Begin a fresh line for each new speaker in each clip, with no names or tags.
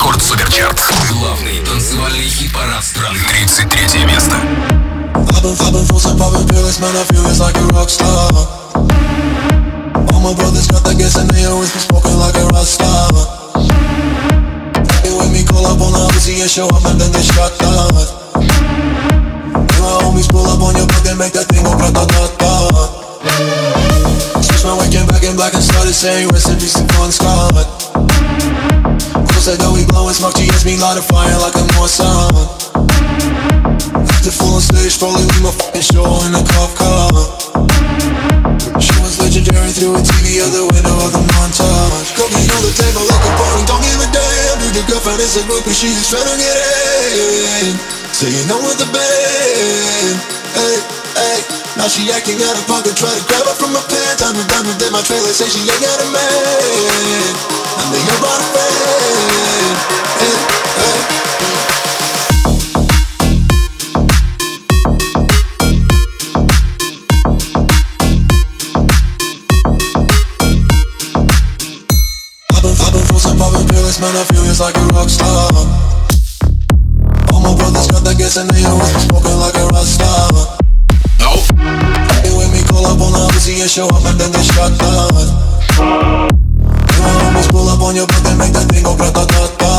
Рекорд Суперчарт. Главный танцевальный хит-парад страны. 33 место.
I've been, I've been forcing, popping pills, man, I feel it's like a rock star. All my brothers got that gas and they always been smoking like a rock star. They with me, call up on the Uzi and show up and then they shot down. And my homies pull up on your block and make that thing go grata-ta-ta. Switch my waking back in black and started saying recipes to Bon Scott. Close I know we blowing smoke, to GS me light a fire like a Mossad. The full on stage, probably leave my fucking show in a cop car. She was legendary through a TV out the window of the montage. Cooking on the table like a party, don't give a damn. Dude, your girlfriend is a groupie, she just trying to get in. Saying no with the band. Hey. Now she acting out of pocket, try to grab her from my pants. I'm done with my trailer, say she ain't got a man. And they ain't brought a friend. Hey, hey. Man, I feel it's like a rock star. All my brothers got that gas and they always smoking like a rock star up on the Uzi and show up and then they shot down. And my homies pull up on your block and make that thing go grata-ta-ta.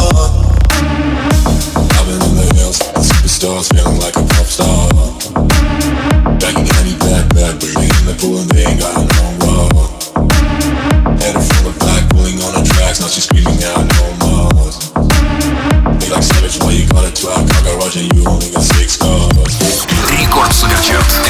I've been in the hills, superstars, feeling like a pop star. Backing any back, back, breathing in the pool and they ain't got no more. Head full of black, pulling on the tracks, now she's screaming out no more. They like savage, why you got a 12 car garage and you only got six cars?
Рекорд Суперчарт.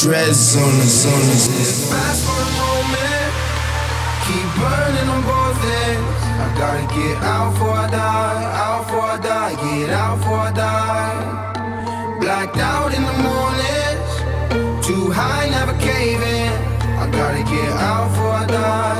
dreads on us, on us.
Fast for a moment, keep burning on both ends. I gotta get out before I die, out before I die, get out before I die. Blacked out in the mornings, too high, never caving. I gotta get out before I die.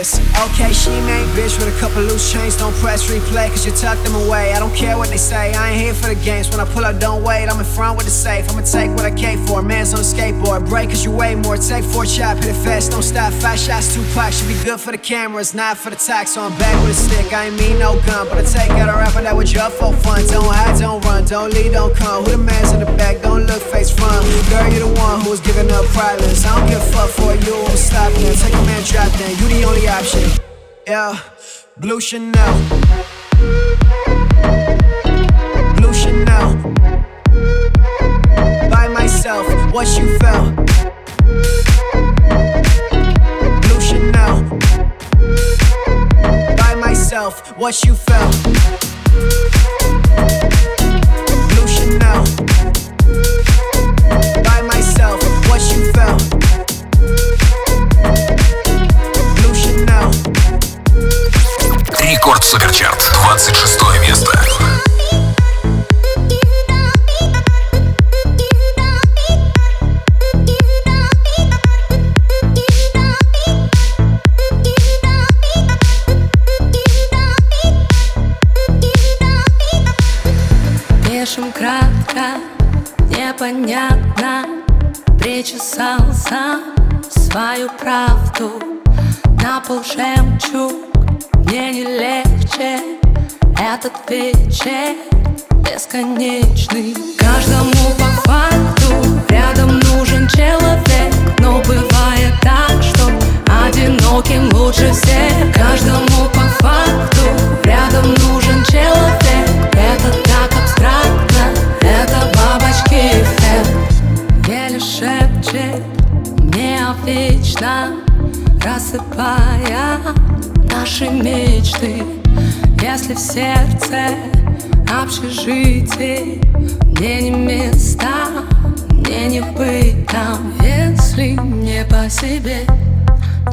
Kiss. Okay, she main bitch with a couple loose chains. Don't press replay, cause you tuck them away. I don't care what they say. I ain't here for the games. When I pull up, don't wait. I'm in front with the safe. I'ma take what I came for. Man's on a skateboard. Break cause you weigh more. Take four chop, hit it fast. Don't stop. Five shots, two packs. Should be good for the cameras, not for the tax. So I'm back with a stick. I ain't mean no gun, but I take out a rapper that was just for fun. Don't hide, don't run, don't lead, don't come. Who the man's in the back? Don't look face front. Girl, you the one who's giving up privates. I don't give a fuck for you. I'm stopping. Take a man, drop then. You the only option. Yeah, Blue Chanel. Blue Chanel. By myself, what you felt. Blue Chanel. By myself, what you felt. Blue Chanel. By myself, what you felt.
Рекорд Суперчарт, 26 место.
Пишем кратко, непонятно Причесал сам свою правду На пол жемчуг мне не легче Этот вечер бесконечный. Каждому по факту рядом нужен человек Но бывает так, что одиноким лучше всех. Каждому по факту рядом нужен человек. Это так абстрактно, наши мечты. Если в сердце общежитие Мне не места, мне не быть там. Если не по себе,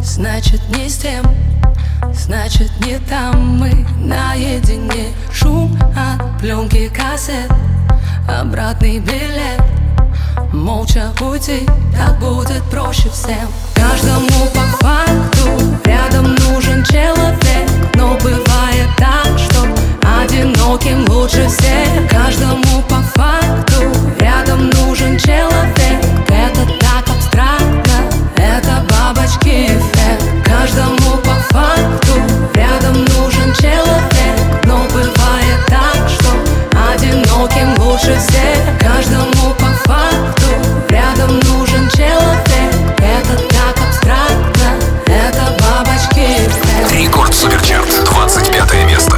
значит не с тем Значит не там. Мы наедине. Шум от пленки кассет Обратный билет Молча уйти, так будет проще всем. Каждому по факту рядом нужен человек. Но бывает так, что одиноким лучше всех. Каждому по факту рядом нужен человек. Это так абстрактно, это бабочки эффект. Каждому по факту рядом нужен человек. Но бывает так, что одиноким лучше всех. Каждому по факту рядом нужен человек. Это так абстрактно, это бабочки. Эффект
Рекорд Суперчарт, 25 место.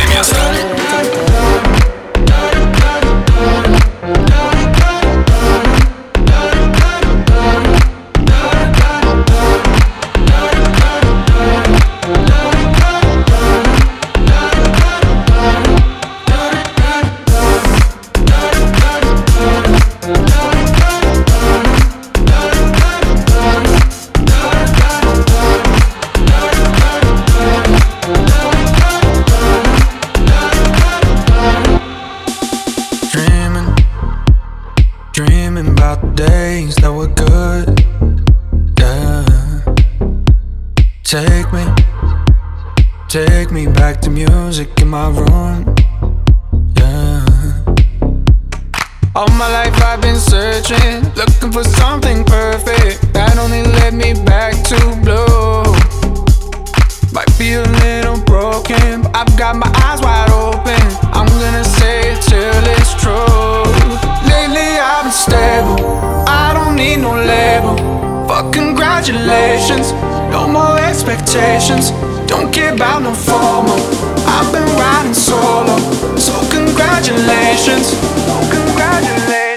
congratulations. No more expectations. Don't care about no formal. I've been riding solo. So congratulations. Oh, congratulations.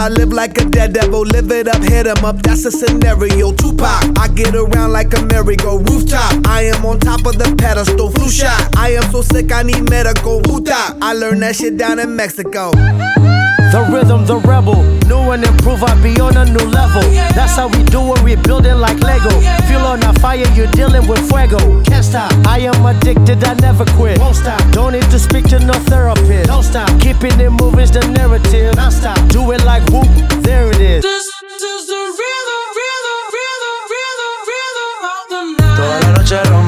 I
live like a dead devil. Live it up, hit 'em up, that's a scenario. Tupac, I get around like a merry-go rooftop. I am on top of the pedestal, flu shot. I am so sick, I need medical. Puta, I learned that shit down in Mexico.
The rhythm, the rebel. New and improve, I be on a new level. That's how we do it, we building like Lego. Feel on a fire, you're dealing with fuego. Can't stop, I am addicted, I never quit. Won't stop, don't need to speak to no therapist. Don't stop, keeping it moving's the narrative. Non stop, do it like whoop, there it is.
Toda la noche rompemos,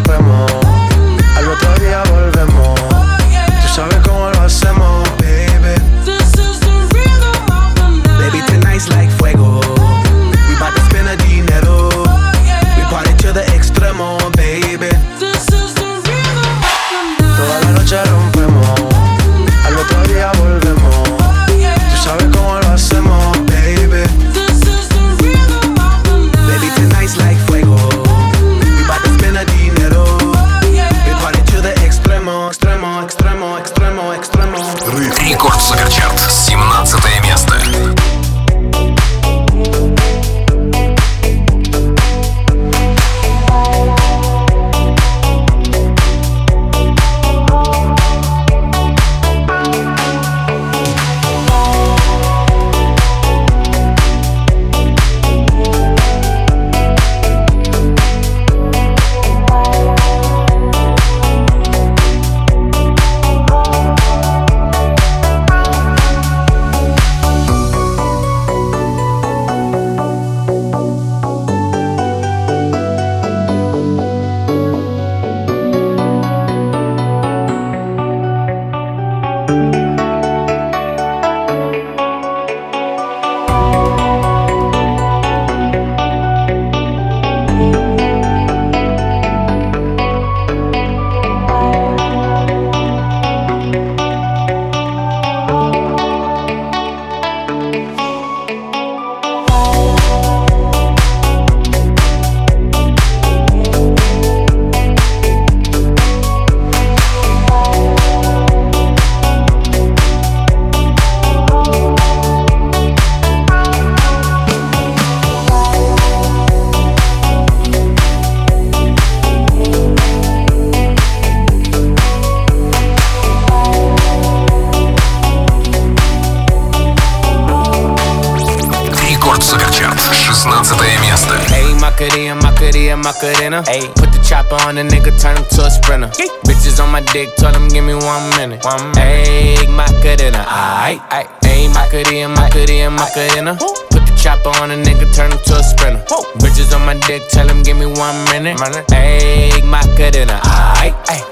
dick, tell him give me one minute. One minute. Ayy, Macarena, aight, aight. Ayy, Macarena, Macarena, Macarena. Put the chopper on a nigga, turn him to a sprinter. Bitches on my dick, tell him give me one minute. Ayy, Macarena, aight, aight.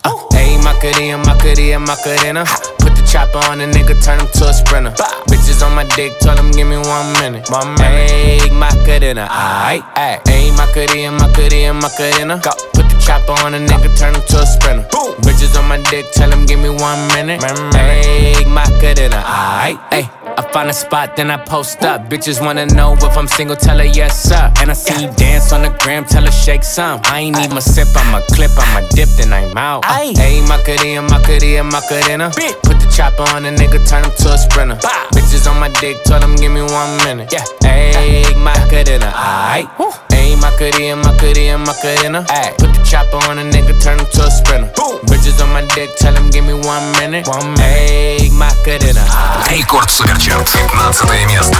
Uh, Ayy, Macarena, Macarena, Macarena. Put the chopper on a nigga, turn him to a sprinter. Bitches on my dick, tell him give me one minute. Minute. Ayy, Macarena, aight. Ayy, Macarena, Macarena, Macarena. Go. Put the chopper on a nigga, turn him to a sprinter. Bitches on my dick, tell him give me one minute. Ayy, Macarena, aight, ayy. I find a spot, then I post up. Bitches wanna know if I'm single, tell her yes, sir. And I see you dance on the gram, tell her shake some. I ain't need my sip, I'm a clip, I'm a dip, then I'm out. Hey, Macarena, Macarena, Macarena. Put the chopper on a nigga, turn him to a sprinter. Bitches on my dick, tell them give me one minute. Yeah, hey, Macarena, aight. My Makati and Makati and Macarena. Ayy, put the chopper on a nigga, turn him to a sprinter. Boom. Bitches on my dick, tell him give me one minute. One minute, Macarena.
Рекорд Суперчарт, 15 место.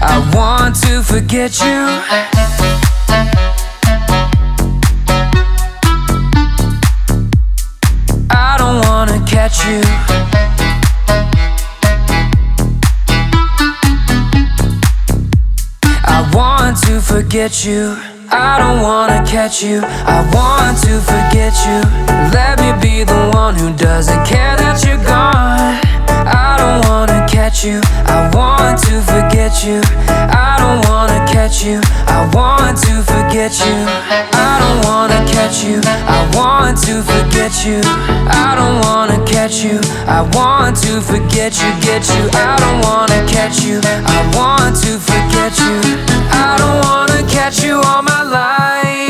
I
want to forget you. I don't wanna catch you. I want to forget you. I don't want at you. I want to forget you. Let me be the one who doesn't care that you're gone. I don't wanna catch you. I want to forget you. I don't wanna catch you. I want to forget you. I don't wanna catch you. I want to forget you. I don't wanna catch you. I want to forget you. Get you. I don't wanna catch you. I want to forget you. I don't wanna catch you all my life.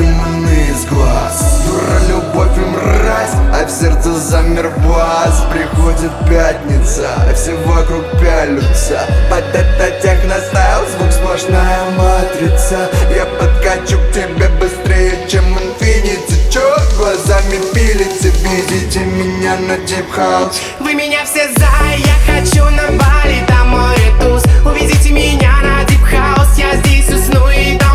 И демоны из глаз. Дура любовь и мразь А в сердце замер бас Приходит пятница Все вокруг пялются. Под это техностайл Звук сплошная матрица. Я подкачу к тебе быстрее, чем инфинити. Чё глазами пилите Видите меня на дип хаус
Вы меня все за, я хочу на Бали, там море туз Увезите меня на дип хаус, я здесь усну и там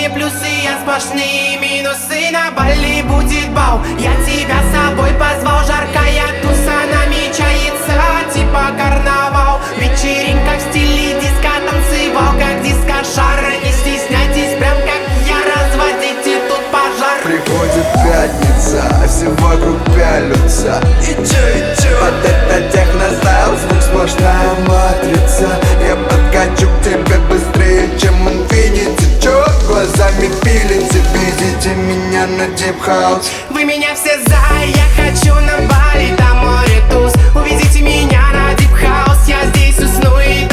мне плюсы, я сплошные минусы. На Бали будет бал, я тебя с собой позвал. Жаркая туса намечается, типа карнавал. Вечеринка в стиле диска, танцевал как дискошар Не стесняйтесь, прям как я, разводите тут пожар.
Приходит пятница, а все вокруг пялются И чё, и чё? Под это техностайл, звук сплошная матрица. Я подкачу к тебе быстрее, чем инфинити. Чё глазами пилите, видите меня на дип хаус
Вы меня все за, я хочу на Бали, там море туз. Увезите меня на дип хаус, я здесь усну и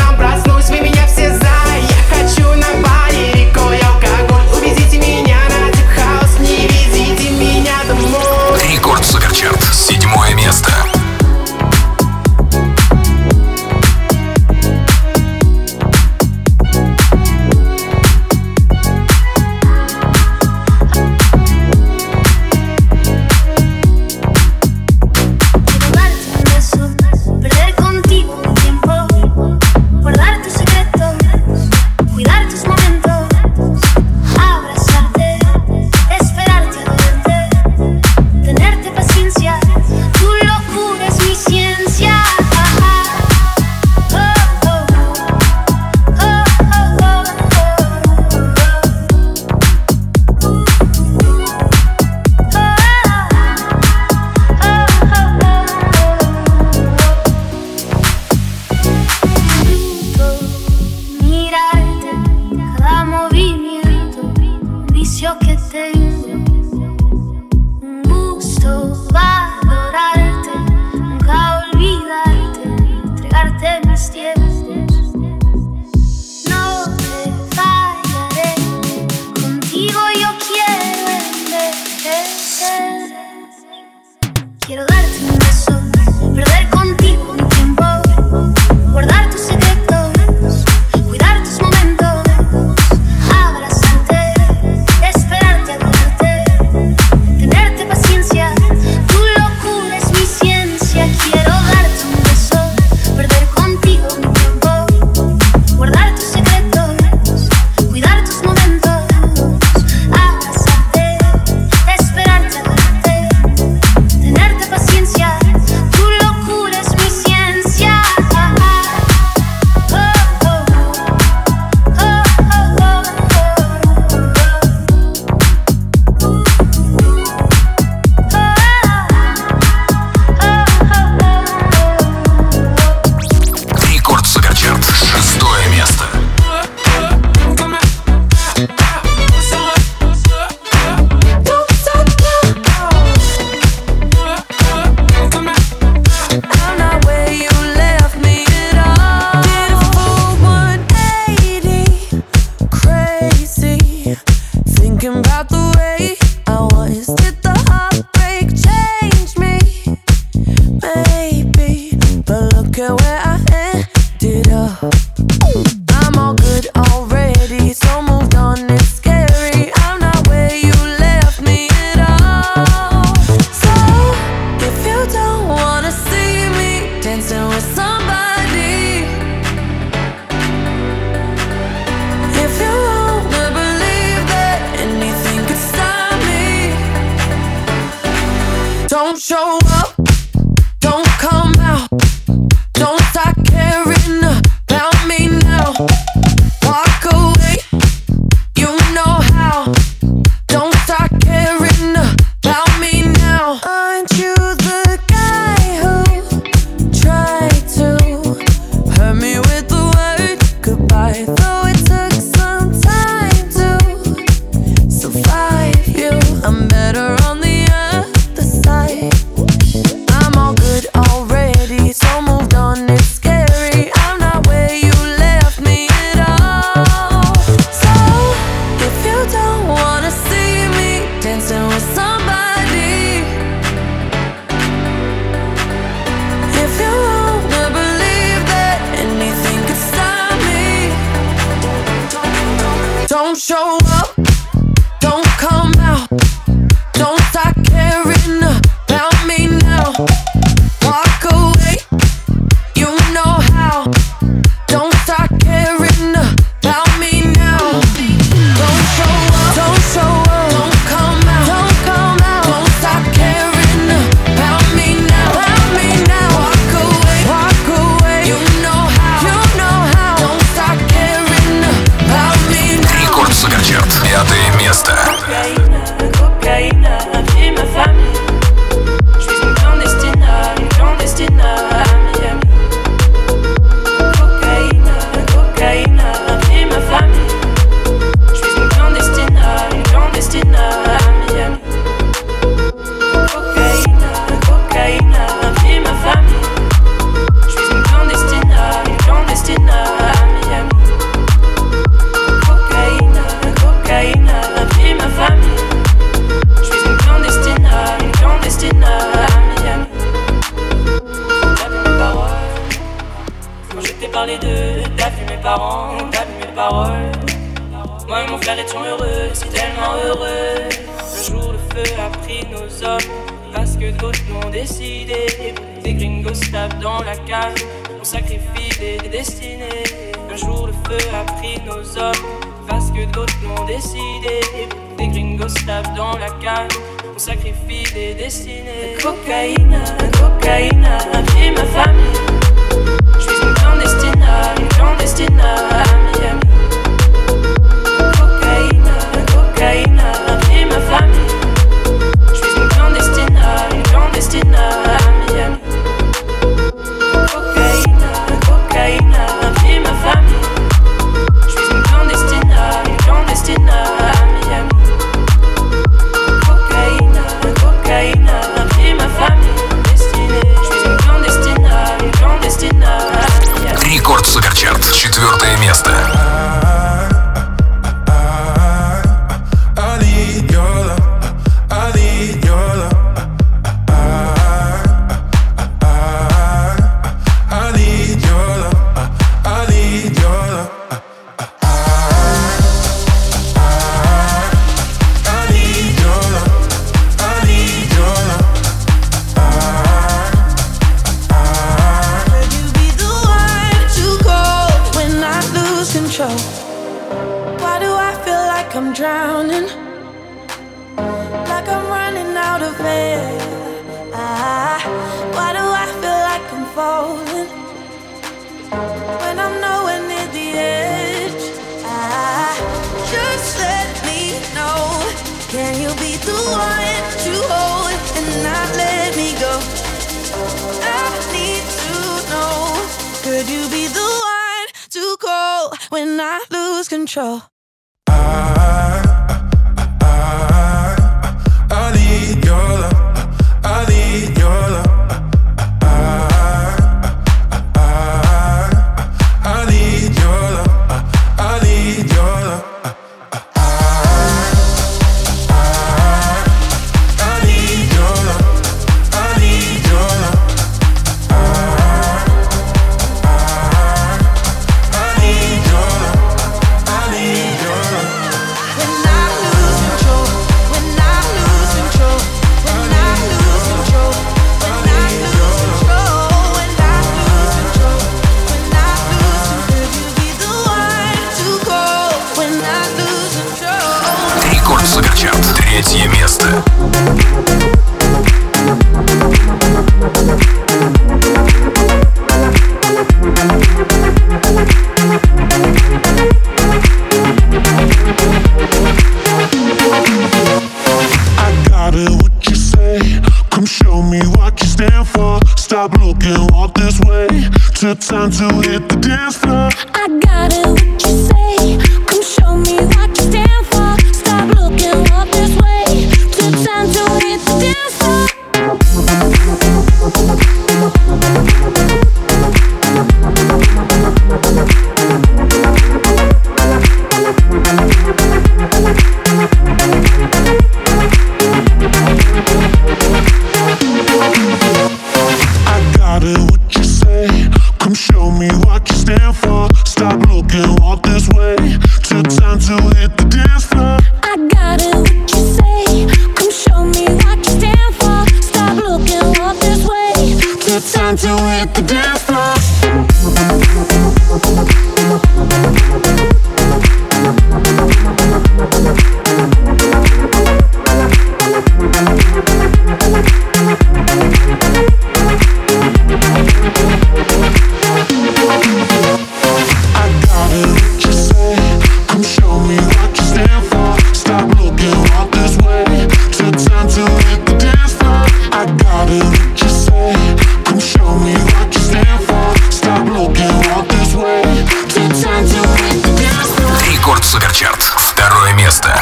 Второе место.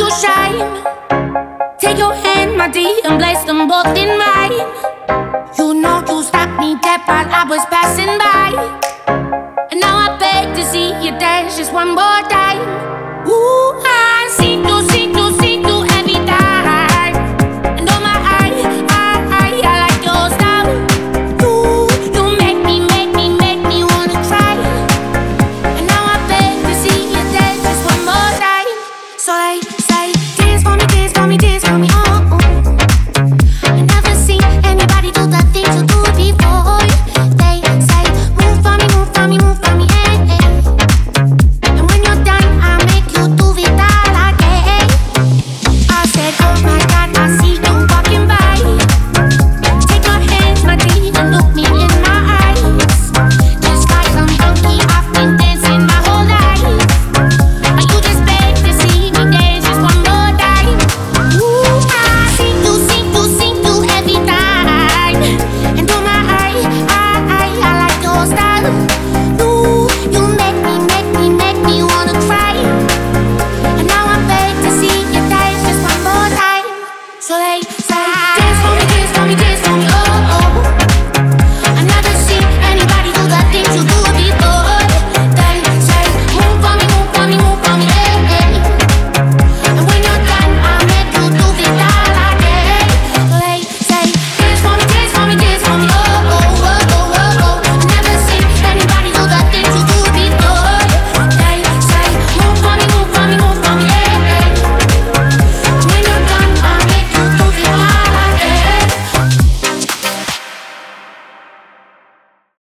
you shine. Take your hand, my dear, and place them both in mine. You know you stopped me dead while I was passing by. And now I beg to see you dance just one more time. Ooh, I see you.